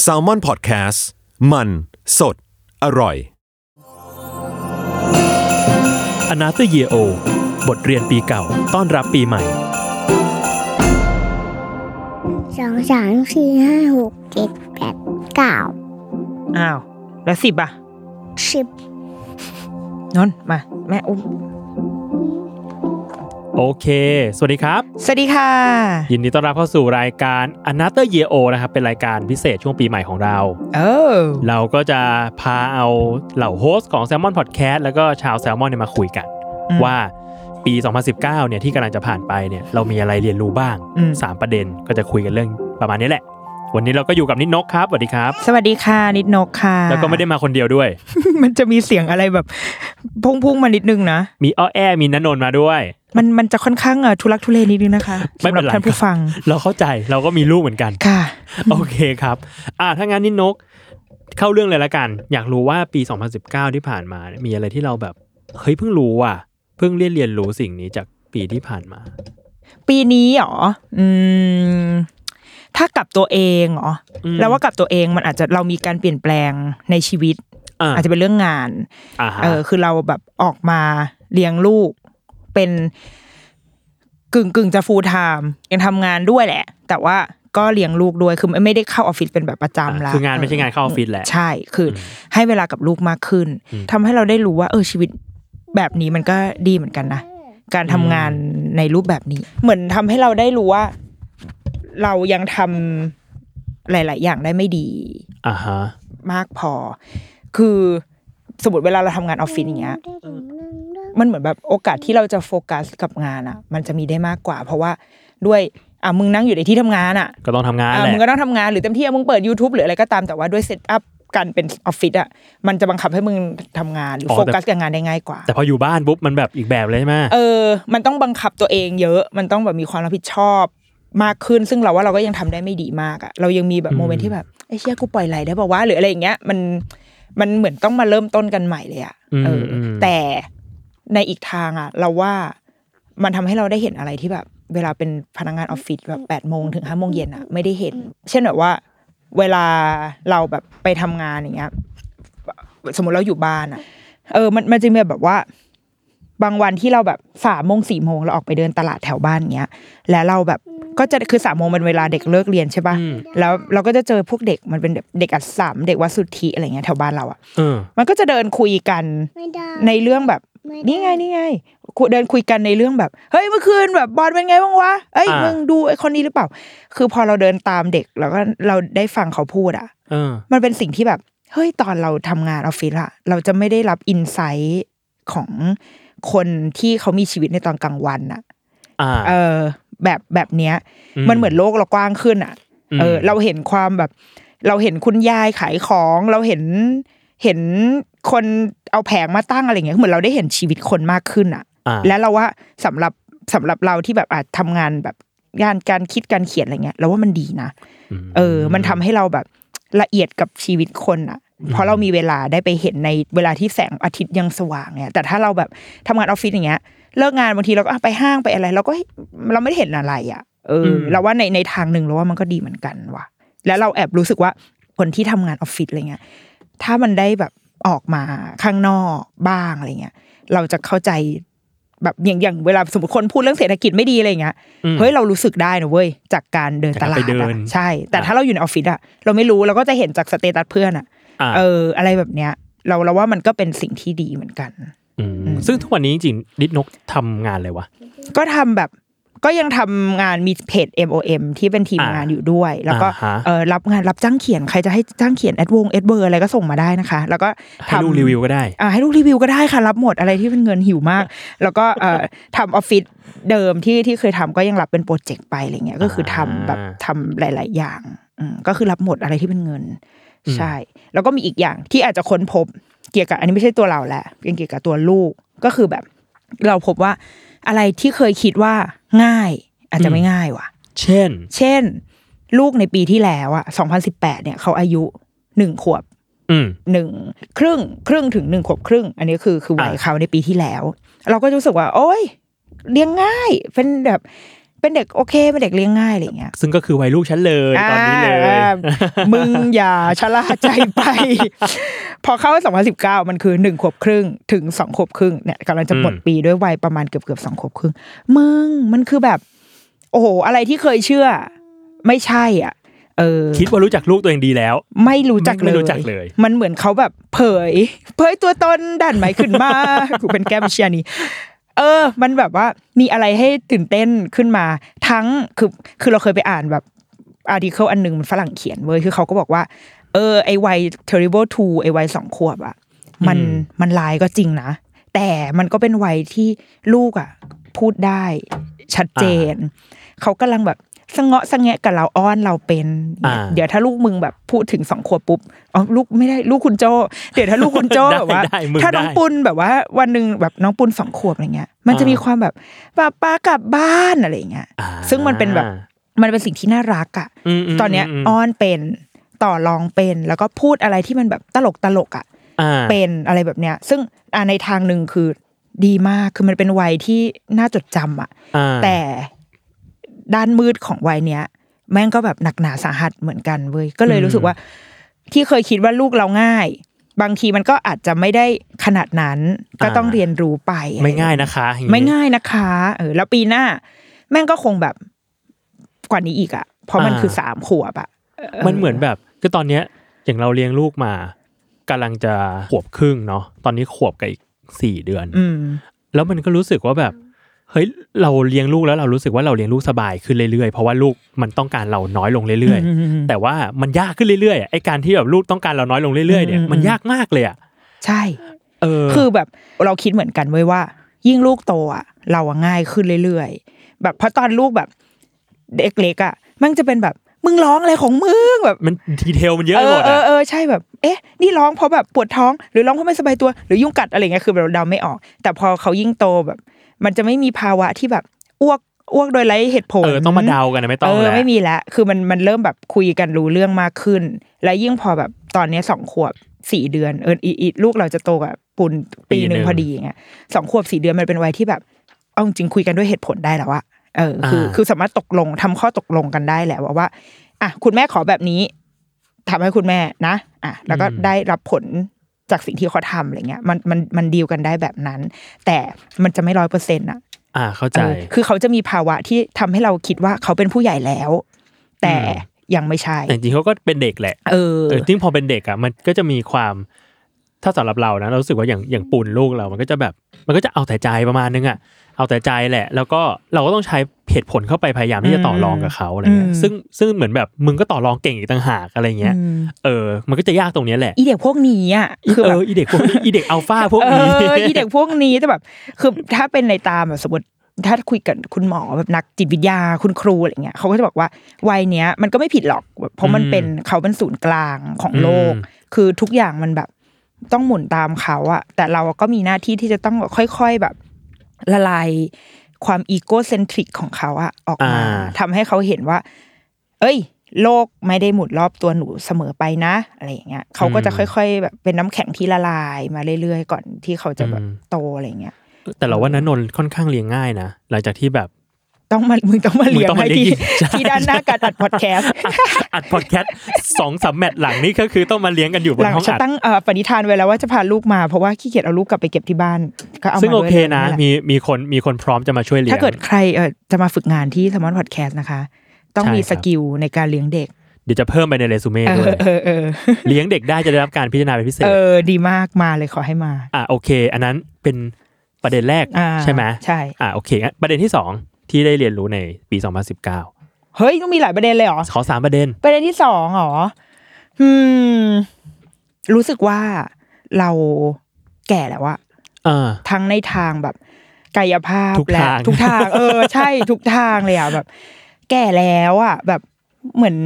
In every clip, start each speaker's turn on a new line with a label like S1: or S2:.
S1: แซลมอนพอดแคสต์มัน สด อร่อย
S2: อนาเตอร์เยโอบทเรียนปีเก่า ต้อนรับปีใหม่
S3: สองสามสี่ห้าหกเจ็ดแปดเก้า
S4: อ้าว แล้วสิบอะ
S3: สิบ
S4: นนท์มา แม่อุ้ม
S2: โอเค สวัสดีครับ
S4: สวัสดีค่ะ
S2: ยินดีต้อนรับเข้าสู่รายการ a n o t h e r Year O นะครับ เป็นรายการพิเศษช่วงปีใหม่ของเรา
S4: เออ
S2: เราก็จะพาเอาเหล่าโฮสต์ของ Salmon Podcast แล้วก็ชาว Salmon เนี่ยมาคุยกัน
S4: อืม
S2: ว่าปี 2019 เนี่ยที่กำลังจะผ่านไปเนี่ยเรามีอะไรเรียนรู้บ้าง
S4: อืม
S2: 3ประเด็นก็จะคุยกันเรื่องประมาณนี้แหละ วันนี้เราก็อยู่กับนิดนกครับสวัสดีครับ
S4: สวัสดีค่ะนิดนกค่ะ
S2: แล้วก็ไม่ได้มาคนเดียวด้วย
S4: มันจะมีเสียงอะไรแบบพุ่งๆมานิดนึงนะ
S2: มีอ้อแอมีนันนนท์มาด้วย
S4: มันมันจะค่อนข้างเอ่อทุลักทุเลนิดนึงนะคะ
S2: ไม่
S4: สำห
S2: เป็
S4: รับ
S2: นไร
S4: ท่านผู้ฟัง
S2: เราเข้าใจเราก็มีลูกเหมือนกัน
S4: ค่ะ
S2: โอเคครับ อ่าถ้างั้นนิดนก เข้าเรื่องเลยละกัน อยากรู้ว่าปี 2019 ที่ผ่านมาเนี่ยมีอะไรที่เราแบบเฮ้ยเพิ่งรู้อะ เพิ่งเรียนเรียนรู้สิ่งนี้จากปีที่ผ่านมา
S4: ปีนี้เหรออืมถ้ากับตัวเองเหรอ
S2: อืม
S4: แล้วว่ากับตัวเองมันอาจจะเรามีการเปลี่ยนแปลงในชีวิต
S2: อ่า
S4: อาจจะเป็นเรื่องงาน
S2: อ่าฮะ
S4: เออ คือเราแบบออกมาเลี้ยงลูก เป็นกึ่งกึ่งจะฟูลไทม์ยังทำงานด้วยแหละ แต่ว่าก็เลี้ยงลูกด้วยคือไม่ได้เข้าออฟฟิศเป็นแบบประจำละ
S2: คืองานไม่ใช่งานเข้าออฟฟิศแหละ
S4: ใช่คืออให้เวลากับลูกมากขึ้น
S2: อืม
S4: ทำให้เราได้รู้ว่า เออชีวิตแบบนี้มันก็ดีเหมือนกันนะการทำงานในรูปแบบนี้ เหมือนทำให้เราได้รู้ว่า เรายังทำหลาย ๆ อย่างได้ไม่ดี
S2: อ่าฮะ
S4: มากพอ คือสมมติเวลาเราทำงานออฟฟิศอย่างเงี้ย มันเหมือนแบบโอกาสที่เราจะโฟกัสกับงานอะ มันจะมีได้มากกว่า เพราะว่าด้วยอะมึงนั่งอยู่ในที่ทำงานอะ
S2: ก็ต้องทำงาน
S4: อะ
S2: แหละ
S4: มึงก็ต้องทำงานหรือเต็มที่อะมึงเปิด YouTube หรืออะไรก็ตามแต่ว่าด้วย setup การเป็นออฟฟิศอะมันจะบังคับให้มึงทำงานหรืออโฟกัสกับงานได้ง่ายกว่า
S2: แต่พออยู่บ้านปุ๊บมันแบบอีกแบบเลยใช่ไหม
S4: เออ มันต้องบังคับตัวเองเยอะมันต้องแบบมีความรับผิดชอบมากขึ้น ซึ่งเราว่าเราก็ยังทำได้ไม่ดีมากอะเรายังมีแบบโมเมนต์ที่แบบไอ้เชี่ยกูปล่อยไหลได้ป่าวะหรืออะไรอย่างเงี้ยมันมันเหมือนต้องมาเริ่มต้นกันใหม่เลยอะ
S2: อืม
S4: เอออ
S2: ม
S4: แต่ ในอีกทางอะเราว่ามันทำให้เราได้เห็นอะไรที่แบบ เวลาเป็นพนักงานออฟฟิศแบบแปดโมงถึงห้าโมงเย็นอะไม่ได้เห็น เช่นแบบว่า เวลาเราแบบไปทำงานอย่างเงี้ยสมมติเราอยู่บ้านอะเออ มันมันจะมีแบบว่า บางวันที่เราแบบสามโมงสี่โมงเราออกไปเดินตลาดแถวบ้านเงี้ย แล้วเราแบบก็จะคือสามโมงเป็นเวลาเด็กเลิกเรียนใช่ปะ
S2: อืม
S4: แล้วเราก็จะเจอพวกเด็กมันเป็นเด็กอัดสามเด็กวัดสุทธิอะไรเงี้ยแถวบ้านเราอะ
S2: เออ
S4: มันก็จะเดินคุยกัน
S3: ไม่ได้
S4: ในเรื่องแบบ
S3: ไม่ได้
S4: นี่ไงนี่ไงคุยเดินคุยกันในเรื่องแบบ เฮ้ยเมื่อคืนแบบบอลเป็นไงบ้างวะเอ้ย
S2: อ่ามึ
S4: มึงดูไอ้คนนี้หรือเปล่า คือพอเราเดินตามเด็กแล้วก็เราได้ฟังเขาพูดอะ
S2: เออ
S4: มันเป็นสิ่งที่แบบ เฮ้ยตอนเราทำงานออฟฟิศอะเราจะไม่ได้รับอินไซต์ของคนที่เขามีชีวิตในตอนกลางวันอะ
S2: อ่า
S4: เออ แบบแบบเนี้ย
S2: อืม
S4: มันเหมือนโลกเรากว้างขึ้นอะ
S2: อืม
S4: เออ เราเห็นความแบบ เราเห็นคุณยายขายของ เราเห็นเห็น คนเอาแผงมาตั้งอะไรเงี้ยเหมือนเราได้เห็นชีวิตคนมากขึ้นอะ
S2: อ่า
S4: และเราว่าสำหรับสำหรับเราที่แบบอาจทำงานแบบงานการคิดการเขียนอะไรเงี้ยเราว่ามันดีนะ
S2: ม
S4: เออ มันทำให้เราแบบละเอียดกับชีวิตคนอะ เพราะเรามีเวลาได้ไปเห็นในเวลาที่แสงอาทิตย์ยังสว่างเนี่ยแต่ถ้าเราแบบทำงานออฟฟิศอย่างเงี้ยเลิกงานบางทีเราก็อะไปห้างไปอะไร เราก็เราไม่ได้เห็นอะไรอะเอออ
S2: ม
S4: เราว่าในในทางหนึ่งเราว่ามันก็ดีเหมือนกันว่ะ แล้วเราแอบรู้สึกว่าคนที่ทำงานออฟฟิศอะไรเงี้ยถ้ามันได้แบบ ออกมาข้างนอกบ้างอะไรเงี้ยเราจะเข้าใจแบบอย่างอย่างเวลาสมมติคนพูดเรื่องเศรษฐกิจไม่ดีอะไรเงี้ย
S2: อืม
S4: เฮ้ยเรารู้สึกได้นะเว้ยจากการเดินตลาด
S2: จากการไปเดิ
S4: อะ
S2: น
S4: ใช่ แต่
S2: อะ
S4: ถ้าเราอยู่ในออฟฟิศอะเราไม่รู้เราก็จะเห็นจาก status เพื่อนอะ
S2: อ่า
S4: เออ อะไรแบบเนี้ย เราเราว่ามันก็เป็นสิ่งที่ดีเหมือนกัน
S2: มซึ่งทุกวันนี้จริงๆนิดนกทำงานอะไรวะ
S4: ก็ทำแบบ ก็ยังทำงานมีเพจ MOM ที่เป็นทีม
S2: อ่าง
S4: งานอยู่ด้วย แล้วก็
S2: อ่าฮะ
S4: เออรับงานรับจ้างเขียนใครจะให้จ้างเขียนแอดวงแอดเวอร์อะไรก็ส่งมาได้นะคะ แล้วก็
S2: ให้
S4: ทำ
S2: ลูกรีวิวก็ได้
S4: อ่าให้ลูกรีวิวก็ได้ค่ะ รับหมดอะไรที่เป็นเงินหิวมาก แล้วก็เอ่อทำออฟฟิศเดิมที่ที่เคยทำก็ยังรับเป็นโปรเจกต์ไปอะไรเงี้ยก็คือทำแบบทำหลาย ๆ อย่างอืมก็คือรับหมดอะไรที่เป็นเงิน
S2: อืม
S4: ใช่ แล้วก็มีอีกอย่างที่อาจจะค้นพบเกี่ยวกับอันนี้ไม่ใช่ตัวเราแหละเป็นเกี่ยวกับตัวลูกก็คือแบบเราพบว่า อะไรที่เคยคิดว่าง่าย อาจจะไม่ง่ายว่ะ
S2: เช่น
S4: เช่น ลูกในปีที่แล้วอะ2018เนี่ยเขาอายุหนึ่งขวบ
S2: อืม
S4: หนึ่งครึ่งครึ่งถึงหนึ่งขวบครึ่ง อันนี้คือคือวัย
S2: อ่า
S4: เขาในปีที่แล้ว เราก็รู้สึกว่า โอ๊ยเลี้ยงง่าย เป็นแบบ เป็นเด็กโอเคเป็นเด็กเลี้ยงง่ายอะไรอย่างเงี้ย
S2: ซึ่งก็คือวัยลูกฉันเลยตอนนี้เลย
S4: อ่ามึงอย่าชะล่าใจไป พอเข้า 2019 มันคือหนึ่งขวบครึ่งถึงสองขวบครึ่งเนี่ยกำลังจะหมด
S2: อืม
S4: ปีด้วยวัยประมาณเกือบเกือบสองขวบครึ่งมึงมันคือแบบ โอ้โหอะไรที่เคยเชื่อ ไม่ใช่อะเออ
S2: คิดว่ารู้จักลูกตัวเองดีแล้ว
S4: ไม่รู้จัก
S2: ไม่
S4: เลย
S2: รู้จักเลย
S4: มันเหมือนเขาแบบเผย เผยตัวตนดันไหมขึ้นมากูเป็นแก้มเชียร์นี่ เออ มันแบบว่ามีอะไรให้ตื่นเต้นขึ้นมา ทั้งคือคือเราเคยไปอ่านแบบอาร์ติเคิลอันหนึ่งมันฝรั่งเขียนเว้ยคือเขาก็บอกว่า เออไอวัย terrible two ไอวัยสองขวบอะมัน
S2: อืม
S4: มันลายก็จริงนะ แต่มันก็เป็นวัยที่ลูกอะพูดได้ชัดเจน เขากำลังแบบ สะเงาะสะแงะกับเราอ้อนเราเป็น
S2: อ่า
S4: เดี๋ยวถ้าลูกมึงแบบพูดถึงสองขวบปุ๊บอ๋อลูกไม่ได้ลูกคุณโจเดี๋ยวถ้าลูกคุณโจ
S2: ได้
S4: แบบว่า
S2: ได้มึง
S4: ถ้าน้อง
S2: ได้
S4: ปุณแบบว่า วันหนึ่งแบบน้องปุณสองขวบอะไรเงี้ย มันจะ
S2: อ่ามี
S4: มีความแบบป้าป้ากลับบ้านอะไรเงี้ย
S2: อ่า
S4: ซึ่งมันเป็นแบบมันเป็นสิ่งที่น่ารักอะ
S2: มม
S4: ตอนเนี้ย
S2: ม
S4: อ้อนเป็นต่อรองเป็นแล้วก็พูดอะไรที่มันแบบตลกตลกๆอะ
S2: อ่า
S4: เป็นอะไรแบบเนี้ย ซึ่งอ่าในทางหนึ่งคือดีมากคือมันเป็นวัยที่น่าจดจำอะ
S2: อ่า
S4: แต่ ด้านมืดของวัยเนี้ย แม่งก็แบบหนักหนาสาหัสเหมือนกันเว้ยก็เลยรู้สึกว่า ที่เคยคิดว่าลูกเราง่าย บางทีมันก็อาจจะไม่ได้ขนาดนั้นก็ต้องเรียนรู้ไป
S2: ไม่ง่ายนะคะอ
S4: ไม่ง่ายนะคะเออแล้วปีหน้า แม่งก็คงแบบกว่านี้อีกอะ เพราะมันคือสามขวบอะ
S2: มันเหมือนแบบคือตอนเนี้ยอย่างเราเลี้ยงลูกมากำลังจะขวบครึ่งเนาะตอนนี้ขวบกับอีกสี่เดือน
S4: อืม
S2: แล้วมันก็รู้สึกว่าแบบ เฮ้ยเราเลี้ยงลูกแล้วเรารู้สึกว่าเราเลี้ยงลูกสบายขึ้นเรื่อยๆ เพราะว่าลูกมันต้องการเราน้อยลงเรื่อย
S4: อืมอืมอืม
S2: ๆแต่ว่ามันยากขึ้นเรื่อยๆอะไอ้การที่แบบลูกต้องการเราน้อยลงเรื่อยๆเนี่ย
S4: อืม
S2: มันยากมากเลยอะ
S4: ใช่
S2: เออ
S4: คือแบบเราคิดเหมือนกันเว้ยว่า ยิ่งลูกโตอะเราอะง่ายขึ้นเรื่อยๆ แบบเพราะตอนลูกแบบเด็กเล็กอะมันจะเป็นแบบมึงร้องอะไรของมึงแบบ
S2: มันดีเทลมันเยอะ
S4: เอ
S2: ไปหม
S4: อ
S2: ด
S4: เออ
S2: อะ
S4: เออใช่แบบ เอ๊ะ นี่ร้องเพราะแบบปวดท้องหรือร้องเพราะไม่สบายตัวหรือยุ่งกัดอะไรเงี้ยคือแบบเราเดาไม่ออก แต่พอเขายิ่งโตแบบ มันจะไม่มีภาวะที่แบบอ้วกอ้วกโดยไร้เหตุผล
S2: เออต้องมาเดากันนะไม่ต้อง
S4: เออ
S2: แล้ว
S4: ไม่มีแล้วคือมันมันเริ่มแบบคุยกันรู้เรื่องมากขึ้น แล้วยิ่งพอแบบตอนเนี้ยสองขวบสี่เดือนเอออีอีลูกเราจะโตกับปุนปีหนึ่งพอดีอย่างเงี้ยสองขวบสี่เดือนมันเป็นวัยที่แบบเอาจริงๆคุยกันด้วยเหตุผลได้แล้วอะเออคือ
S2: อ่า
S4: คือสามารถตกลงทำข้อตกลงกันได้แหละว่าว่าอะคุณแม่ขอแบบนี้ทำให้คุณแม่นะ อะ แล้วก็ได้รับผล จากสิ่งที่เขาทำอะไรเงี้ยมันมันมันดีลกันได้แบบนั้น แต่มันจะไม่ร้อยเปอร์เซ็นต์อะ
S2: อ่าเข้าใจ
S4: เออคือเขาจะมีภาวะที่ทำให้เราคิดว่าเขาเป็นผู้ใหญ่แล้ว แต่
S2: อืม
S4: ยังไม่ใช่
S2: แต่จริงๆเขาก็เป็นเด็กแหละ
S4: เออ
S2: เออจริงพอเป็นเด็กอะมันก็จะมีความ ถ้าสำหรับเรานะเรารู้สึกว่าอย่างอย่างปุ่นลูกเรา มันก็จะแบบ มันก็จะเอาแต่ใจประมาณนึงอะเอาแต่ใจแหละ แล้วก็เราก็ต้องใช้เหตุผลเข้าไปพยายามที่จะต่อรองกับเขาอะไรเงี้ย
S4: อืม
S2: ซึ่งซึ่งเหมือนแบบมึงก็ต่อรองเก่งอีกต่างหากอะไรเงี้ย
S4: อืม
S2: เออ มันก็จะยากตรงเนี้ยแหละ
S4: อีเด็กพวกนี้อะคือ
S2: เอ
S4: แบบ
S2: ออีเด็กพวกนี้อีเด็กอัลฟาพวก
S4: เอ
S2: นี้
S4: ออีเด็กพวกนี้แต่แบบคือถ้าเป็นในตามแบบสมมติถ้าคุยกับคุณหมอแบบนักจิตวิทยาคุณครูอะไรเงี้ยเขาก็จะบอกว่าวัยเนี้ยมันก็ไม่ผิดหรอกแบบเพราะมันเป็นเขาเป็นศูนย์กลางของโลก
S2: อืม
S4: คือทุกอย่างมันแบบ ต้องหมุนตามเขาอะแต่เราก็มีหน้าที่ที่จะต้องค่อยๆแบบละลายความอีโกเซนทริกของเขาอะออกมา
S2: อ่า
S4: ทำให้เขาเห็นว่า เอ้ย โลกไม่ได้หมุนรอบตัวหนูเสมอไปนะ อะไรอย่างเงี้ยเขาก็จะค่อยๆแบบเป็นน้ำแข็งที่ละลายมาเรื่อยๆ ก่อนที่เขาจะแบบโตอะไรเงี้ย
S2: แต่เราว่านันนนท์ค่อนข้างเลี้ยงง่ายนะหลังจากที่แบบ
S4: ต้องมามึงต้องมาเลี้ยง
S2: มึงต้องมา
S4: ให้ที่
S2: เลี้ยงใช่
S4: ที่ด้านหน้าการอัดพอดแคสต์
S2: อัดพอดแคสต์สองสามแมตช์หลังนี่ก็คือต้องมาเลี้ยงกันอยู่บ
S4: ห
S2: น
S4: ลัง
S2: ห้อง
S4: ฉัน
S2: อัด
S4: ตั้งเอ่อปณิธานไว้แล้วว่าจะพาลูกมาเพราะว่าขี้เกียจเอาลูกกลับไปเก็บที่บ้านก็เอามา
S2: ซึ่งโอเค
S4: ด้วยลย
S2: นะ
S4: แหล
S2: มีมีคนมีคนพร้อมจะมาช่วยเลี้ยง
S4: ถ้าเกิดใครเออจะมาฝึกงานที่ Salmon Podcast นะคะ ต้อง
S2: ใช่
S4: มี
S2: ครับ
S4: skill ในการเลี้ยงเด็ก
S2: เดี๋ยวจะเพิ่มไปในเรซูเม่
S4: เอ
S2: ด้ว
S4: อยเออเออ
S2: เลี้ยงเด็กได้จะได้รับการพิจารณาเป็นพิเศษ
S4: เออดีมากมาเลยขอให้มา
S2: อะโอเค อันนั้นเป็นประเด็นแรก
S4: อ่า
S2: ใช่ไหม
S4: ใช่
S2: อะโอเคงั้นประเด็นที่สอง ที่ได้เรียนรู้ในปี 2019
S4: เฮ้ยต้องมีหลายประเด็นเลยเหรอ
S2: ขอสามประเด็น
S4: ประเด็นที่สองเหรออืม รู้สึกว่าเราแก่แล้วอะ
S2: อ่า
S4: ทั้งในทางแบบกายภาพ
S2: ทุก
S4: และ
S2: ทาง
S4: ทุกทาง เออ ใช่ทุกทางเลยอะแบบ แก่แล้วอะแบบเหมือน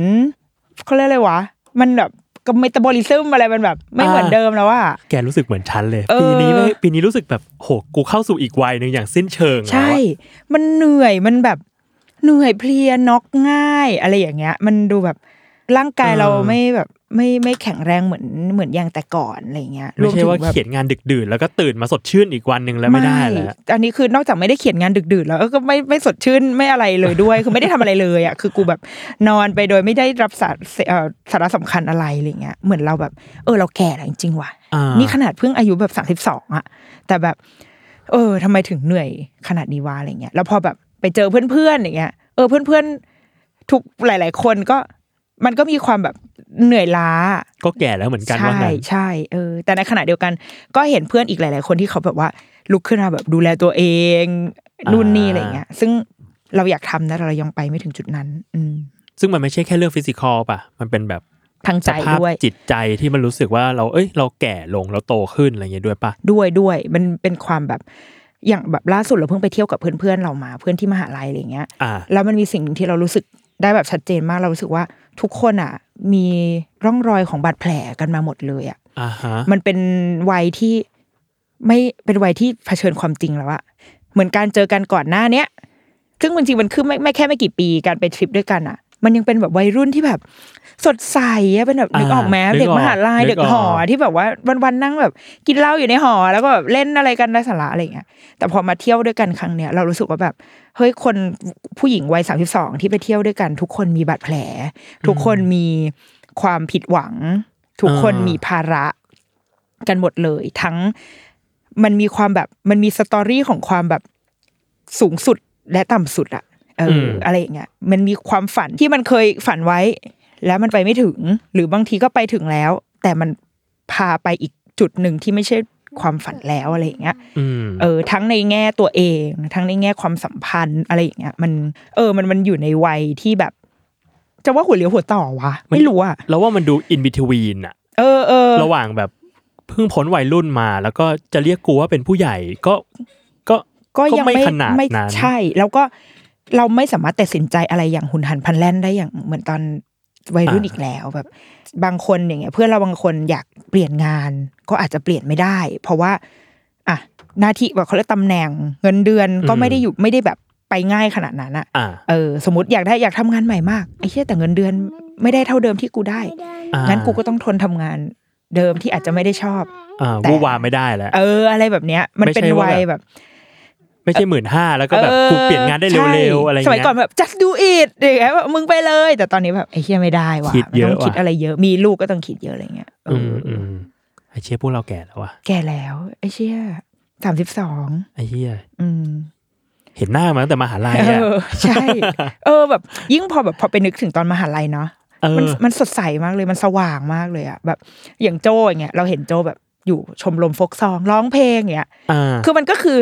S4: เขาเรียกอะไรวะ มันแบบ กับเมตาบอลิซึมอะไรมันแบบ ไม่เหมือนเดิมแล้วอะ
S2: แกรู้สึกเหมือนฉันเลย
S4: เออ
S2: ปีนี้ไม่ปีนี้รู้สึกแบบโหกูเข้าสู่อีกวัยหนึ่งอย่างสิ้นเชิงแล้ว
S4: ใช่
S2: อะ
S4: มันเหนื่อยมันแบบเหนื่อยเพลียน็อกง่าย อะไรอย่างเงี้ย มันดูแบบร่างกาย
S2: เออ
S4: เราไม่แบบ ไม่ไม่แข็งแรงเหมือนเหมือนอย่างแต่ก่อนอะไรเงี้ย
S2: ไม่ใช่ว่า
S4: แบบ
S2: เขียนงานดึกดื่นแล้วก็ตื่นมาสดชื่นอีกวันหนึ่งแล้วไม่ได้แล้ว
S4: อันนี้คือนอกจากไม่ได้เขียนงานดึกดื่นแล้วเออก็ไม่ไม่สดชื่นไม่อะไรเลยด้วย คือไม่ได้ทำอะไรเลยอะคือกูแบบนอนไปโดยไม่ได้รับสารเอ่อสาระสำคัญอะไรอะไรเงี้ยเหมือนเราแบบ เออเราแก่แล้วจริงๆว่ะ
S2: อ่า
S4: นี่ขนาดเพิ่งอายุแบบสามสิบสองอะแต่แบบ เออทำไมถึงเหนื่อยขนาดนี้วะอะไรเงี้ยแล้วพอแบบไปเจอเพื่อนๆอย่างเงี้ยเออเพื่อนๆทุกหลาย ๆ คนก็ มันก็มีความแบบเหนื่อยล้า
S2: ก็แก่แล้วเหมือนกันว่า
S4: ใช่
S2: งั้น
S4: ใช่เออแต่ในขณะเดียวกัน ก็เห็นเพื่อนอีกหลาย ๆ คนที่เขาแบบว่าลุกขึ้นมาแบบดูแลตัวเองนู่นนี่อะไรเงี้ย ซึ่งเราอยากทำนะแต่เรายังไปไม่ถึงจุดนั้น อืม
S2: ซึ่งมันไม่ใช่แค่เรื่องฟิสิกอลป่ะ มันเป็นแบบ
S4: ทาง
S2: ส
S4: ใจ
S2: ภาพ
S4: ด้วย
S2: จิตใจที่มันรู้สึกว่าเราเอ้ย เราแก่ลงเราโตขึ้นอะไรเงี้ยด้วยป่ะ
S4: ด้วยด้วย มันเป็นความแบบอย่างแบบล่าสุดเราเพิ่งไปเที่ยวกับเพื่อนๆเรามาเพื่อนที่มหาลัยอะไรเงี้ย
S2: อ่า
S4: แล้วมันมีสิ่งหนึ่งที่เรารู้สึกได้แบบชัดเจนมากเรารู้สึกว่า ทุกคนอะ มีร่องรอยของบาดแผลกันมาหมดเลยอะ
S2: อ่าฮะ
S4: มันเป็นวัยที่ไม่เป็นวัยที่เผชิญความจริงแล้วอะเหมือนการเจอกันก่อนหน้าเนี้ยซึ่งจริงๆมันคือไม่ไม่แค่ไม่กี่ปีการไปทริปด้วยกันอะ มันยังเป็นแบบวัยรุ่นที่แบบ สดใสอะเป็นแบบนึกออกไหม
S2: อ่านึกออก
S4: เด็กมหาลัย
S2: นึกออก
S4: เด็กหอที่แบบว่าวันๆนั่งแบบ กินเหล้าอยู่ในหอ แล้วก็แบบเล่นอะไรกันไร้สาระอะไรอย่างเงี้ยแต่พอมาเที่ยวด้วยกันครั้งเนี้ยเรารู้สึกว่าแบบเฮ้ยคนผู้หญิงวัยสามสิบสองที่ไปเที่ยวด้วยกัน ทุกคนมีบาดแผล ทุกคนมีความผิดหวัง ทุกคนมีภาระกันหมดเลย ทั้งมันมีความแบบมันมีสตอรี่ของความแบบสูงสุดและต่ำสุดอะ เออออะไรอย่างเงี้ยมันมีความฝันที่มันเคยฝันไว้ แล้วมันไปไม่ถึง หรือบางทีก็ไปถึงแล้ว แต่มันพาไปอีกจุดหนึ่งที่ไม่ใช่ความฝันแล้วอะไรอย่างเงี้ย
S2: อืม
S4: เออ ทั้งในแง่ตัวเอง ทั้งในแง่ความสัมพันธ์อะไรอย่างเงี้ย มัน เออ มันมันอยู่ในวัยที่แบบ จะว่าหัวเลี้ยวหัวต่อวะไม่รู้อะ
S2: แล้วว่ามันดูอินบิทวีนอะ
S4: เออเออ
S2: ระหว่างแบบเพิ่งพ้นวัยรุ่นมา แล้วก็จะเรียกกูว่าเป็นผู้ใหญ่ก็ก็
S4: ก็ยัง
S2: ไม่
S4: ไม่
S2: ขนาด
S4: ไม่
S2: นั้น
S4: ใช่ แล้วก็ เราไม่สามารถตัดสินใจอะไรอย่างหุนหันพลันแล่นได้อย่างเหมือนตอนวัยรุ่นอีกแล้วแบบ บางคนอย่างเงี้ย เพื่อนเราบางคนอยากเปลี่ยนงาน ก็อาจจะเปลี่ยนไม่ได้ เพราะว่าอะหน้าที่แบบเขาเรียกตำแหน่งเงินเดือนก็ไม่ได้อยู่ไม่ได้แบบไปง่ายขนาดนั้นอะ
S2: อ่า
S4: เออ สมมติอยากได้อยากทำงานใหม่มากไอ้เชี่ยแต่เงินเดือนไม่ได้เท่าเดิมที่กูได้
S2: อ่า
S4: งั้นกูก็ต้องทนทำงานเดิมที่อาจจะไม่ได้ชอบ
S2: อ่า
S4: แต่
S2: วูวามไม่ได้แล้ว
S4: เออ อะไรแบบเนี้ย มันเป็น
S2: ไม่ใช่ว่า
S4: วัยแบบ
S2: ไม่ใช่หมื่นห้าแล้วก็แบบกูเปลี่ยนงานได้เร็วๆอะไร
S4: สมัย
S2: เงี้ย
S4: ก่อนแบบ just do it อย่างเงี้ยแบบมึงไปเลย แต่ตอนนี้แบบไอ้เชี่ยไม่ได้ว่ะ
S2: คิดเยอะ
S4: มันต้องคิด
S2: ว่ะ
S4: อะไรเยอะมีลูกก็ต้องคิดเยอะอะไรเงี้ยเอ
S2: อื
S4: อ
S2: ม
S4: อ
S2: อืมไอเชี่ยพวกเราแก่แล้ววะ
S4: แก่แล้วไอ้เชี่ยสามสิบสอง
S2: ไอเฮีย
S4: อืม
S2: เห็นหน้ามาตั้งแต่มหาลัย
S4: เอ
S2: อะ
S4: อใช่ เออแบบ ยิ่งพอแบบพอไปนึกถึงตอนมหาลัยเนาะ
S2: เอ
S4: มัน
S2: อ
S4: มันสดใสมากเลยมันสว่างมากเลยอะแบบ อย่างโจอย่างเงี้ยเราเห็นโจแบบอยู่ชมรมโฟกซองร้องเพลงอย่างเงี้ย
S2: อ่า
S4: คือมันก็คือ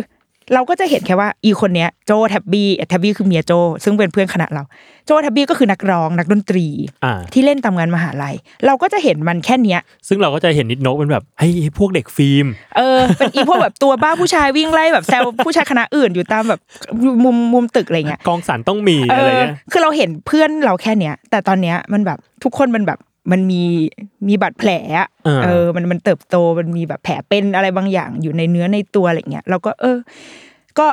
S4: เราก็จะเห็นแค่ว่าอีคนเนี้ยโจแท็บบี้แท็บบี้คือเมียโจ ซึ่งเป็นเพื่อนคณะเรา โจแท็บบี้ก็คือนักร้องนักดนตรี
S2: อ่า
S4: ที่เล่นตามงานมหาลัย เราก็จะเห็นมันแค่เนี้ย
S2: ซึ่งเราก็จะเห็นนิดนกเป็นแบบไอ้ยพวกเด็กฟิล์ม
S4: เออเป็นอีพวกแบบตัวบ้าผู้ชายวิ่งไล่แบบแซวผู้ชายคณะอื่นอยู่ตามแบบมุมมุมตึกอะไรเงี้ย
S2: กองสารต้องมี
S4: เอ
S2: อะไร
S4: อ
S2: เงี้ย
S4: คือเราเห็นเพื่อนเราแค่เนี้ยแต่ตอนเนี้ยมันแบบทุกคนมันแบบ มันมีมีบาดแผลอะ
S2: เออ
S4: เออ มันมันเติบโตมันมีแบบแผลเป็นอะไรบางอย่างอยู่ในเนื้อในตัวอะไรเงี้ยเราก็ เออ ก็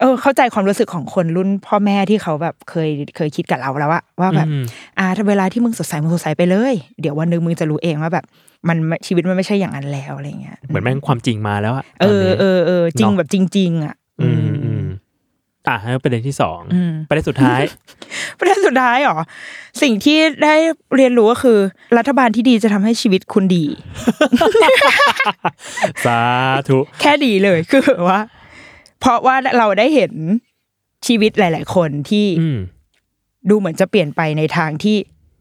S4: เออ เข้าใจความรู้สึกของคนรุ่นพ่อแม่ที่เขาแบบเคยเคยคิดกับเราแล้วอะว่าแบบ
S2: อืม
S4: อ่าถ้าเวลาที่มึงสดใสมึงสดใสไปเลย เดี๋ยววันหนึ่งมึงจะรู้เองว่าแบบ มันไม่ชีวิตมันไม่ใช่อย่างนั้นแล้วอะไรเงี้ย
S2: เหมือนแม่งความจริงมาแล้วอะ
S4: เอ
S2: ตน
S4: อ
S2: นี้
S4: เออเออจริง
S2: เนาะ
S4: แบบจริง ๆอะ
S2: อืม อืมอะแล้วประเด็นที่สอง
S4: อืม
S2: ประเด็นสุดท้าย
S4: ประเด็นสุดท้ายเหรอ สิ่งที่ได้เรียนรู้ก็คือ รัฐบาลที่ดีจะทำให้ชีวิตคุณดี
S2: สาธุ
S4: แค่ดีเลยคือแบบว่า เพราะว่าเราได้เห็นชีวิตหลาย ๆ คนที่
S2: อืม
S4: ดูเหมือนจะเปลี่ยนไปในทางที่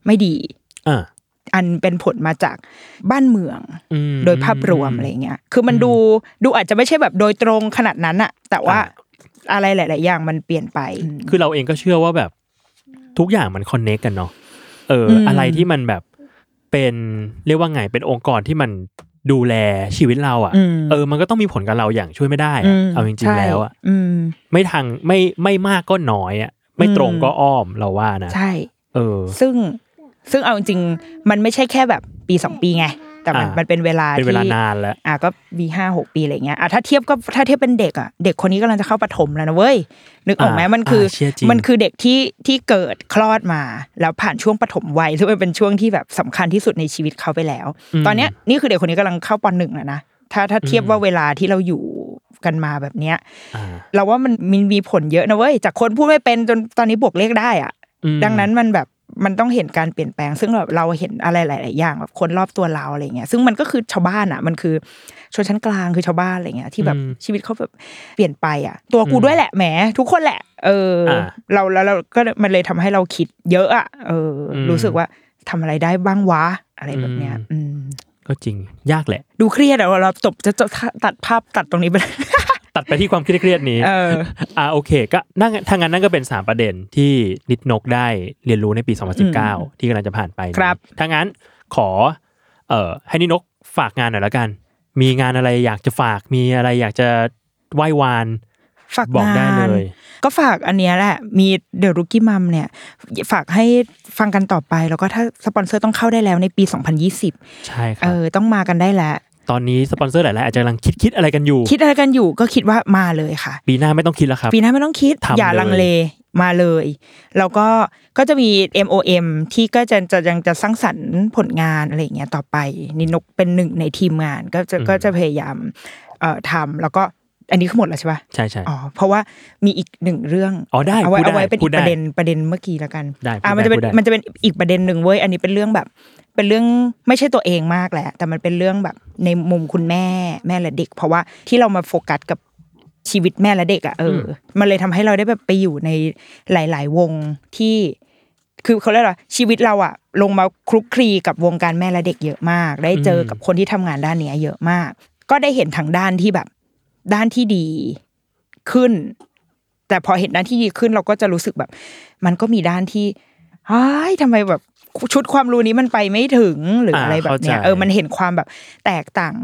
S4: ไม่ดี
S2: อ่า
S4: อันเป็นผลมาจากบ้านเมือง
S2: อืม
S4: โดยภาพรวมอะไรเงี้ย คือมันดูดูอาจจะไม่ใช่แบบโดยตรงขนาดนั้นอะแต่ว่า
S2: อ่า
S4: อะไรหลาย ๆ อย่างมันเปลี่ยนไป
S2: คือเราเองก็เชื่อว่าแบบทุกอย่างมันคอนเน c กกันเนาะเอออ
S4: ม
S2: อะไรที่มันแบบเป็นเรียกว่าไงเป็นองค์กรที่มันดูแลชีวิตเราอะ่ะ
S4: อืม
S2: เออ มันก็ต้องมีผลกับเราอย่างช่วยไม่ได้อะ
S4: ม
S2: เอาจริง
S4: ใช่
S2: ๆแล้วอะ่ะ
S4: อืม
S2: ไม่ทางไม่ไม่มากก็น้อยอะ่ะไม่ตรง
S4: อืม
S2: ก็อ้อมเราว่านะ
S4: ใช่
S2: เออ
S4: ซึ่งซึ่งเอาจริงๆมันไม่ใช่แค่แบบปีสองปีไง แต่มัน
S2: อ่ามั
S4: มันเป็นเวลา
S2: เป็นเวลา
S4: ที่
S2: นานแล้ว
S4: อะก็มีห้าหกปีอะไรเงี้ยอะถ้าเทียบก็ถ้าเทียบเป็นเด็กอะเด็กคนนี้กำลังจะเข้าประถมแล้วนะเว้ยนึกออกไหม
S2: อ่า
S4: มันคือ
S2: อ่าเชี่ยจริง
S4: มันคือเด็กที่ที่เกิดคลอดมา แล้วผ่านช่วงปฐมวัยซึ่งมันเป็นช่วงที่แบบสำคัญที่สุดในชีวิตเขาไปแล้ว ตอนเนี้ยนี่คือเด็กคนนี้กำลังเข้าปหนึ่งแล้วนะถ้าถ้าเทียบว่าเวลาที่เราอยู่กันมาแบบเนี้ย
S2: อ่า
S4: เราว่ามันมีมีผลเยอะนะเว้ยจากคนพูดไม่เป็นจนตอนนี้บวกเลขได้อะ
S2: อืม
S4: ดังนั้นมันแบบ มันต้องเห็นการเปลี่ยนแปลง ซึ่งแบบเราเห็นอะไรหลาย ๆ อย่างแบบคนรอบตัวเราอะไรเงี้ยซึ่งมันก็คือชาวบ้านอะ มันคือชนชั้นกลางคือชาวบ้านอะไรเงี้ยที่แบบ
S2: อืม
S4: ชีวิตเขาแบบเปลี่ยนไปอะ ตัวกู
S2: อืม
S4: ด้วยแหละแหมทุกคนแหละ เอออาเราแล้วเราก็มันเลยทำให้เราคิดเยอะอะเอออ
S2: ม
S4: รู้สึกว่าทำอะไรได้บ้างวะอะไรแบบเนี้ย
S2: อืม
S4: อืม
S2: ก็จริงยากแหละ
S4: ดูเครียดอะเราจบจะจะตัดภาพตัดตรงนี้ไปเลย
S2: ตัดไปที่ความเครียดๆนี้
S4: เออ
S2: อ่าโอเค ก็นั่งถ้างั้นนั่นก็เป็นสามประเด็นที่นิดนกได้เรียนรู้ในปี 2019 ที่กำลังจะผ่านไปนี้
S4: ครับ
S2: ถ้างั้นขอเอ่อให้นิดนกฝากงานหน่อยแล้วกัน มีงานอะไรอยากจะฝากมีอะไรอยากจะไหว้วาน
S4: ฝาก
S2: บอกได้
S4: งาน
S2: เลย
S4: ก็ฝากอันเนี้ยแหละ มีเดอะรุกี้มัมเนี่ย ฝากให้ฟังกันต่อไป แล้วก็ถ้าสปอนเซอร์ต้องเข้าได้แล้วในปี 2020
S2: ใช่ค
S4: เอ
S2: รับ
S4: อต้องมากันได้แล้ว
S2: ตอนนี้สปอนเซอร์หลายๆอาจจะกำลังคิดคิดอะไรกันอยู่
S4: คิดอะไรกันอยู่ก็คิดว่ามาเลยค่ะ
S2: ปีหน้าไม่ต้องคิดแล้วครับ
S4: ปีหน้าไม่ต้องคิด
S2: ทำ
S4: อย่า
S2: เลย
S4: ลังเลมาเลย แล้วก็ก็จะมี MOM ที่ก็จะจะยังจะสร้างสรรค์ผลงานอะไรอย่างเงี้ยต่อไปนินกเป็นหนึ่งในทีมงานก็จะก็จะพยายามเอ่อทำแล้วก็ อันนี้คือหมดแล้วใช่ปะ
S2: ใช่ใช่
S4: อ๋อเพราะว่ามีอีกหนึ่งเรื่อง
S2: อ๋อได้
S4: เอาไว้
S2: พูดได้
S4: เอาไว้เป็น
S2: พู
S4: อี
S2: ด
S4: ก
S2: ได้
S4: ประเด็นประเด็นเมื่อกี้แล้วกัน
S2: ได้
S4: อ่า
S2: พูด
S4: มันจะเป็น
S2: ได้พูดได้
S4: มันจะเป็นอีกประเด็นหนึ่งเว้ยอันนี้เป็นเรื่องแบบ เป็นเรื่องไม่ใช่ตัวเองมากแหละ แต่มันเป็นเรื่องแบบในมุมคุณแม่แม่และเด็ก เพราะว่าที่เรามาโฟกัสกับชีวิตแม่และเด็กอะเอออมันเลยทำให้เราได้แบบไปอยู่ในหลาย ๆ วงที่คือเขาเรียกว่าชีวิตเราอะลงมาคลุกคลีกับวงการแม่และเด็กเยอะมาก ได้เจอกับคนที่ทำงานด้านเนี้ยเยอะมาก ก็ได้เห็นทางด้านที่แบบ ด้านที่ดีขึ้น แต่พอเห็นด้านที่ดีขึ้นเราก็จะรู้สึกแบบ มันก็มีด้านที่เฮ้ยทำไมแบบชุดความรู้นี้มันไปไม่ถึงหรือ
S2: อ่า
S4: อะไรแบบเนี้ย
S2: เข้าใจ
S4: เออมันเห็นความแบบแตกต่าง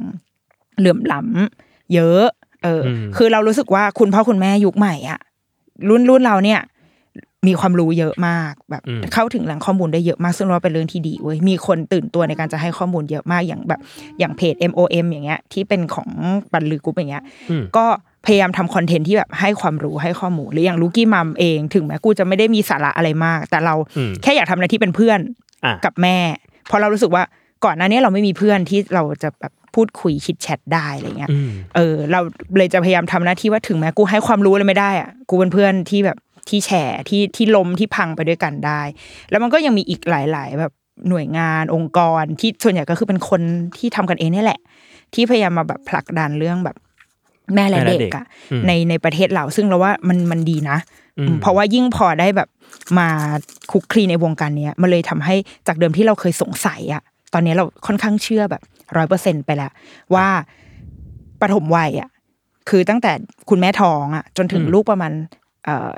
S4: เหลื่อมล้ำเยอะ เอออ
S2: ม
S4: คือเรารู้สึกว่าคุณพ่อคุณแม่ยุคใหม่อะรุ่นรุ่นเราเนี่ย มีความรู้เยอะมากแบบ
S2: อืม
S4: เข้าถึงแหล่งข้อมูลได้เยอะมาก ซึ่งเราว่าเป็นเรื่องที่ดีเว้ยมีคนตื่นตัวในการจะให้ข้อมูลเยอะมากอย่างแบบอย่างเพจ MOM อย่างเงี้ย ที่เป็นของบันลือกรุ๊ปอย่างเงี้ย
S2: อืม
S4: ก็พยายามทำคอนเทนต์ที่แบบให้ความรู้ให้ข้อมูลหรืออย่างลูกี้มัมเอง ถึงแม้กูจะไม่ได้มีสาระอะไรมาก แต่เรา
S2: อืม
S4: แค่อยากทำหน้าที่เป็นเพื่อน
S2: อะ
S4: กับแม่เพราะเรารู้สึกว่าก่อนหน้านี้เราไม่มีเพื่อนที่เราจะแบบพูดคุยคิดแชทได้อะไรเงี้ย
S2: อืม
S4: เออ เราเลยจะพยายามทำหน้าที่ว่าถึงแม้กูให้ความรู้เลยไม่ได้อะกูเป็นเพื่อนที่แบบ ที่แชร์ที่ที่ล้มที่พังไปด้วยกันได้ แล้วมันก็ยังมีอีกหลาย ๆ แบบหน่วยงานองค์กรที่ส่วนใหญ่ก็คือเป็นคนที่ทำกันเองเนี่ยแหละ ที่พยายามมาแบบผลักดันเรื่องแบบแม่และ
S2: แม่และ
S4: เด็
S2: เด็
S4: ก
S2: ก
S4: อะ
S2: อืม
S4: ในในประเทศเราซึ่งเราว่ามันมันดีนะ
S2: อืม
S4: เพราะว่ายิ่งพอได้แบบมาคุกคลีในวงการเนี้ยมันเลยทำให้จากเดิมที่เราเคยสงสัยอะตอนนี้เราค่อนข้างเชื่อแบบร้อยเปอร์เซ็นไปแล้วว่าปฐมวัยอะคือตั้งแต่คุณแม่ท้องอะจนถึง
S2: อืม
S4: ลูกประมาณเอ่อ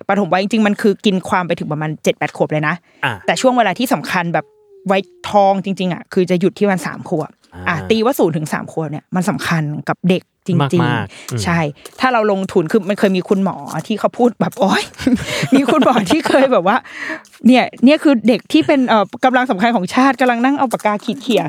S4: ปฐมวัยจริงๆมันคือกินความไปถึงประมาณเจ็ดแปดขวบเลยนะ
S2: อะ
S4: แต่ช่วงเวลาที่สำคัญแบบไว้ทองจริง ๆอะคือจะหยุดที่วันสามขวบ
S2: อ่า
S4: อะตีว่าศูนย์ถึงสามขวบเนี่ยมันสำคัญกับเด็กจริง
S2: มากๆอืม
S4: ๆใช่ ถ้าเราลงทุนคือมันเคยมีคุณหมอที่เขาพูดแบบโอ๊ยมีคุณหมอที่เคยแบบว่า เนี่ยเนี่ยคือเด็กที่เป็นเอ่อกำลังสำคัญของชาติกำลังนั่งเอาปากกาขีดเขี่ย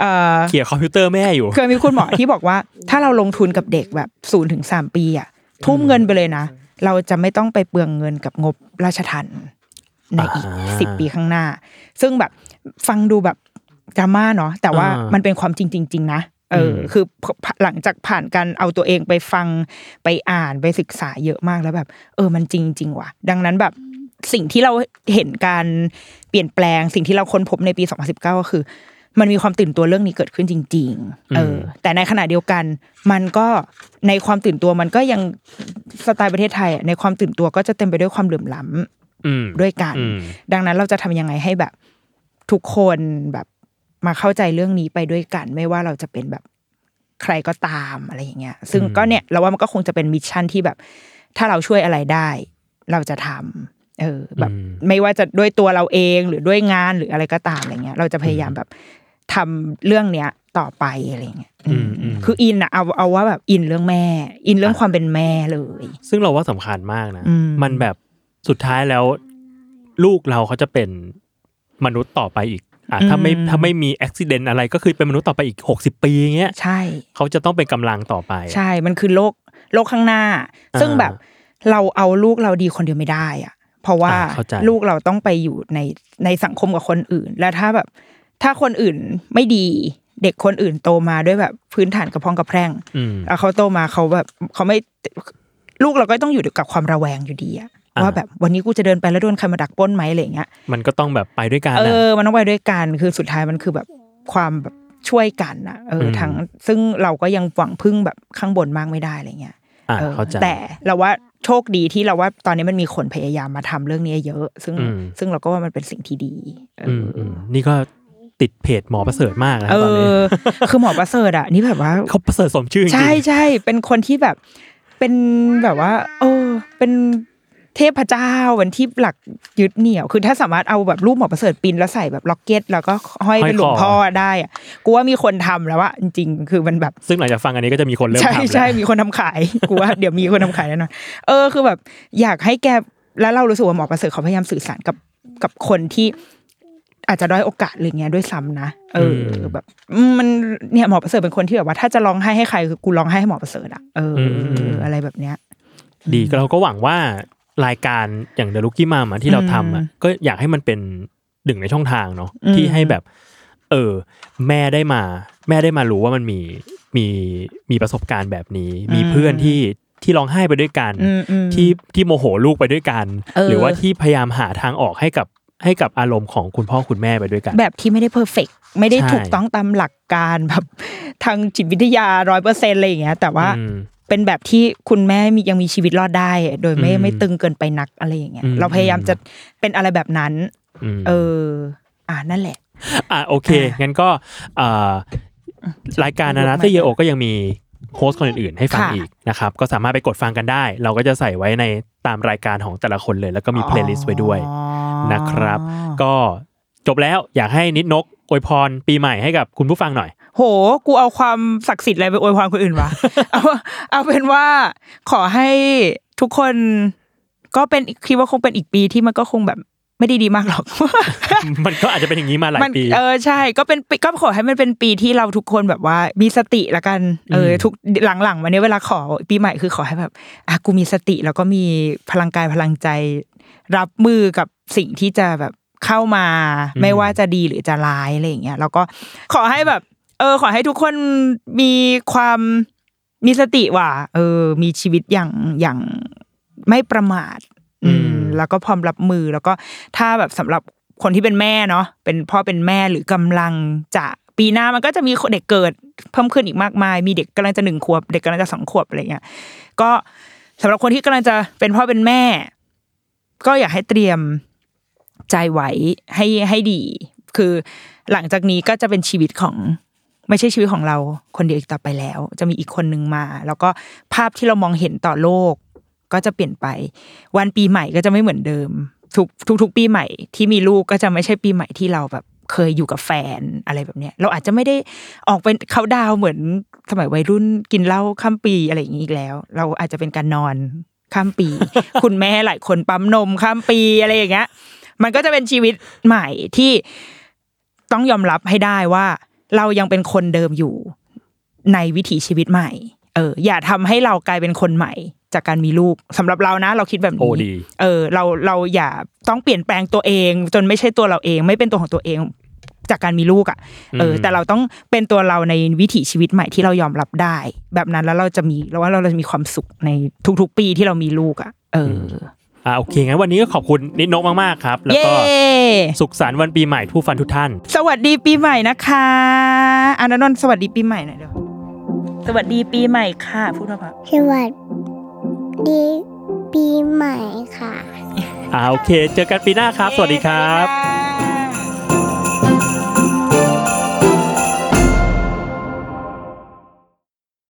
S4: เอ่อ
S2: เขี่ยคอมพิวเตอร์แม่อยู่
S4: เคยมีคุณหมอที่บอกว่า ถ้าเราลงทุนกับเด็กแบบศูนย์ถึงสามปีอะทุ่มเงินไปเลยนะ เราจะไม่ต้องไปเปลืองเงินกับงบราชทัณฑ์ในอีก
S2: อ่า
S4: สิบปีข้างหน้า ซึ่งแบบฟังดูแบบดราม่าเนาะแต่ว่า
S2: อ่ามั
S4: มันเป็นความจริงจริงๆนะเอออ
S2: ม
S4: คือหลังจากผ่านการเอาตัวเองไปฟังไปอ่านไปศึกษาเยอะมากแล้วแบบ เออมันจริงจริงว่ะ ดังนั้นแบบสิ่งที่เราเห็นการเปลี่ยนแปลงสิ่งที่เราค้นพบในปี 2019 ก็คือ มันมีความตื่นตัวเรื่องนี้เกิดขึ้นจริง ๆ เออ แต่ในขณะเดียวกัน มันก็ในความตื่นตัวมันก็ยัง สไตล์ประเทศไทยอะในความตื่นตัวก็จะเต็มไปด้วยความเหลื่อมล้ำ
S2: อืม
S4: ด้วยกัน
S2: อืม
S4: ดังนั้นเราจะทำยังไงให้แบบ ทุกคนแบบมาเข้าใจเรื่องนี้ไปด้วยกัน ไม่ว่าเราจะเป็นแบบใครก็ตามอะไรอย่างเงี้ย ซึ่งก็เนี่ยเราว่ามันก็คงจะเป็นมิชชั่นที่แบบ ถ้าเราช่วยอะไรได้ เราจะทำเออ แบบ
S2: อืม
S4: ไม่ว่าจะด้วยตัวเราเองหรือด้วยงานหรืออะไรก็ตามอะไรเงี้ย เราจะพยายามแบบทำเรื่องเนี้ย ต่อไปอะไรเงี้ยอืม
S2: อืมอืม
S4: คืออินอะเอาเอาว่าแบบอินเรื่องแม่ อินเรื่องความเป็นแม่เลย
S2: ซึ่งเราว่าสำคัญมากนะ
S4: อืม
S2: มันแบบสุดท้ายแล้ว ลูกเราเขาจะเป็นมนุษย์ต่อไปอีกอะถ้าไม่
S4: อืม
S2: ถ้าไม่มีอุบิเหตุอะไรก็คือเป็นมนุษย์ต่อไปอีก 60 ปีอย่างเงี้ย
S4: ใช่
S2: เขาจะต้องเป็นกำลังต่อไป
S4: ใช่ มันคือโลกโลกข้างหน้า
S2: อ่า
S4: ซึ่งแบบเราเอาลูกเราดีคนเดียวไม่ได้อะเพราะว่า
S2: อ่าเข้าใจ
S4: ลูกเราต้องไปอยู่ในในสังคมกับคนอื่น แล้วถ้าแบบ ถ้าคนอื่นไม่ดี เด็กคนอื่นโตมาด้วยแบบพื้นฐานกระพองกระแพร่ง
S2: อืม
S4: แล้วเขาโตมาเขาแบบเขาไม่ลูกเราก็ต้องอยู่กับความระแวงอยู่ดีอะ
S2: อ่า
S4: ว่าแบบวันนี้กูจะเดินไปแล้วโดนใครมาดักปล้นไหมอะไรอย่างเงี้ย
S2: มันก็ต้องแบบไปด้วยกัน
S4: เอ
S2: อะ
S4: อมันต้องไปด้วยกันคือสุดท้ายมันคือแบบความแบบช่วยกันนะเอออ
S2: ม
S4: ทั้งซึ่งเราก็ยังหวังพึ่งแบบข้างบนมากไม่ได้อะไรเงี้ย
S2: อะ
S4: เออ
S2: เข้าใจ
S4: แต่เราว่าโชคดีที่เราว่าตอนนี้มันมีคนพยายามมาทำเรื่องนี้เยอะ ซึ่ง
S2: อืม
S4: ซึ่งเราก็ว่ามันเป็นสิ่งที่ดีเออ
S2: อืม
S4: อ
S2: อืมนี่ก็ ติดเพจหมอประเสริฐมากนะ
S4: เอ
S2: ตอนนี้
S4: อคือหมอประเสริฐอะนี่แบบว่า
S2: เขาประเสริฐสมชื่อจริงๆ
S4: ใช่ใช่เป็นคนที่แบบเป็นแบบว่าเออเป็นเทพเจ้าเป็นที่หลักยึดเหนี่ยว คือถ้าสามารถเอาแบบรูปหมอประเสริฐปินแล้วใส่แบบล็อกเก็ต แล้วก็ห้อยเป็นหลวงพ่อได้อะกูว่ามีคนทำแล้วว่าจริงๆคือมันแบบ
S2: ซึ่งหลังจากฟังอันนี้ก็จะมีคนเริ่ม
S4: ใช่
S2: ทำแล้ว
S4: ใช่มีคนทำขายกูว่าเดี๋ยวมีคนทำขายแน่นอนเออคือแบบ อยากให้แกแล้วเรารู้สึกว่าหมอประเสริฐเขาพยายามสื่อสารกับกับคนที่ อาจจะด้อยโอกาสอะไรเงี้ยด้วยซ้ำนะเอออแบบอืมมันเนี่ยหมอประเสริฐเป็นคนที่แบบว่าถ้าจะร้องไห้ให้ใครคือกูร้องไห้ให้หมอประเสริฐอะเออออะไรแบบเนี้ย
S2: ดีก็เราก็หวังว่ารายการอย่างเดลุกี้มาที่เราทำอะ
S4: อืม
S2: ก็อยากให้มันเป็นหนึ่งในช่องทางเนาะ
S4: อืม
S2: ที่ให้แบบ เออ แม่ได้มา แม่ได้มารู้ว่ามันมีมีมีประสบการณ์แบบนี้ มีเพื่อนที่ที่ร้องไห้ไปด้วยกัน
S4: อืมอืม
S2: ที่ที่โมโหลูกไปด้วยกัน
S4: เออ
S2: หรือว่าที่พยายามหาทางออกให้กับ ให้กับอารมณ์ของคุณพ่อคุณแม่ไปด้วยกัน
S4: แบบที่ไม่ได้เพอร์เฟกไม่ได้
S2: ใช่
S4: ถูกต้องตามหลักการแบบทางจิตวิทยาร้อยเปอร์เซ็นอะไรอย่างเงี้ย แต่ว่า
S2: อืม
S4: เป็นแบบที่คุณแม่มียังมีชีวิตรอดได้ โดยไม่
S2: อืม
S4: ไม่ตึงเกินไปนักอะไรอย่างเงี้ย
S2: อืม
S4: เราพยายามจะเป็นอะไรแบบนั้น
S2: ม
S4: เออ อ่านั่นแหละ
S2: อะโอเคงั้นก็เอ่อรายการนานาเตเยโอก็ยังมี host คนอื่นๆให้ฟัง
S4: ค่ะ
S2: อีกนะครับ ก็สามารถไปกดฟังกันได้ เราก็จะใส่ไว้ในตามรายการของแต่ละคนเลย แล้วก็มี playlist ไว้ด้วย นะครับ ก็จบแล้วอยากให้นิดนกอวยพรปีใหม่ให้กับคุณผู้ฟังหน่อย
S4: โห กูเอาความศักดิ์สิทธิ์อะไรไปอวยพรคนอื่นวะเอาเอาเป็นว่าขอให้ทุกคนก็เป็นคิดว่าคงเป็นอีกปีที่มันก็คงแบบไม่ได้ดีมากหรอก
S2: มันก็อาจจะเป็นอย่างนี้มาหลาย
S4: มัน
S2: ปี
S4: เออใช่ ก็เป็นปีก็ขอให้มันเป็นปีที่เราทุกคนแบบว่ามีสติละกัน เอออ
S2: ม
S4: ทุกหลังๆมาเนี้ยเวลาขอปีใหม่คือขอให้แบบอะกูมีสติแล้วก็มีพลังกายพลังใจ รับมือกับ สิ่งที่จะแบบเข้ามา ไม่ว่าจะดีหรือจะร้ายอะไรอย่างเงี้ยแล้วก็ขอให้แบบ เออ ขอให้ทุกคนมีความมีสติว่ะเออ มีชีวิตอย่างอย่างไม่ประมาท อื
S2: อื
S4: ม
S2: ม
S4: แล้วก็พร้อมรับมือแล้วก็ถ้าแบบสำหรับคนที่เป็นแม่เนาะเป็นพ่อเป็นแม่หรือกำลังจะปีหน้ามันก็จะมีเด็กเกิด เพิ่มขึ้นอีกมากมาย มีเด็กกำลังจะหนึ่งขวบ เด็กกำลังจะสองขวบอะไรเงี้ยก็สำหรับคนที่กำลังจะเป็นพ่อเป็นแม่ ก็อยากให้เตรียม ใจไว้ให้ให้ดี คือหลังจากนี้ก็จะเป็นชีวิตของไม่ใช่ชีวิตของเราคนเดียวอีกต่อไปแล้ว จะมีอีกคนนึงมา แล้วก็ภาพที่เรามองเห็นต่อโลก ก็จะเปลี่ยนไป วันปีใหม่ก็จะไม่เหมือนเดิม ทุกทุกทุกปีใหม่ที่มีลูกก็จะไม่ใช่ปีใหม่ที่เราแบบเคยอยู่กับแฟนอะไรแบบเนี้ย เราอาจจะไม่ได้ออกเป็นเขาดาวเหมือนสมัยวัยรุ่นกินเหล้าข้ามปีอะไรอย่างนี้อีกแล้ว เราอาจจะเป็นการนอนข้ามปี คุณแม่หลายคนปั๊มนมข้ามปีอะไรอย่างเงี้ย มันก็จะเป็นชีวิตใหม่ที่ต้องยอมรับให้ได้ว่า เรายังเป็นคนเดิมอยู่ในวิถีชีวิตใหม่ เออ อย่าทำให้เรากลายเป็นคนใหม่จากการมีลูกสำหรับเรานะ เราคิดแบบ
S2: โอ้
S4: นี้
S2: ดี
S4: เออ เราเราอย่าต้องเปลี่ยนแปลงตัวเอง จนไม่ใช่ตัวเราเอง ไม่เป็นตัวของตัวเอง จากการมีลูกอะ เออ
S2: อืม
S4: แต่เราต้องเป็นตัวเราในวิถีชีวิตใหม่ที่เรายอมรับได้ แบบนั้นแล้วเราจะมีเราว่าเราจะมีความสุขในทุกๆปีที่เรามีลูกอะ เออ อ
S2: อ่าโอเคงั้นวันนี้ก็ขอบคุณนิดนกมากๆครับ แล้ว
S4: เย้
S2: ก็สุขสันต์วันปีใหม่ผู้ฟันทุกท่าน
S4: สวัสดีปีใหม่นะคะอานนนท์สวัสดีปีใหม่หน่อยเดี๋ยวสวัสดีปีใหม่ค่ะ พูดมาพัก
S3: สวัสดีปีใหม่ค่ะ
S2: อ่าโอเค เจอกันปีหน้าครับ สวัสดีครับ
S4: บ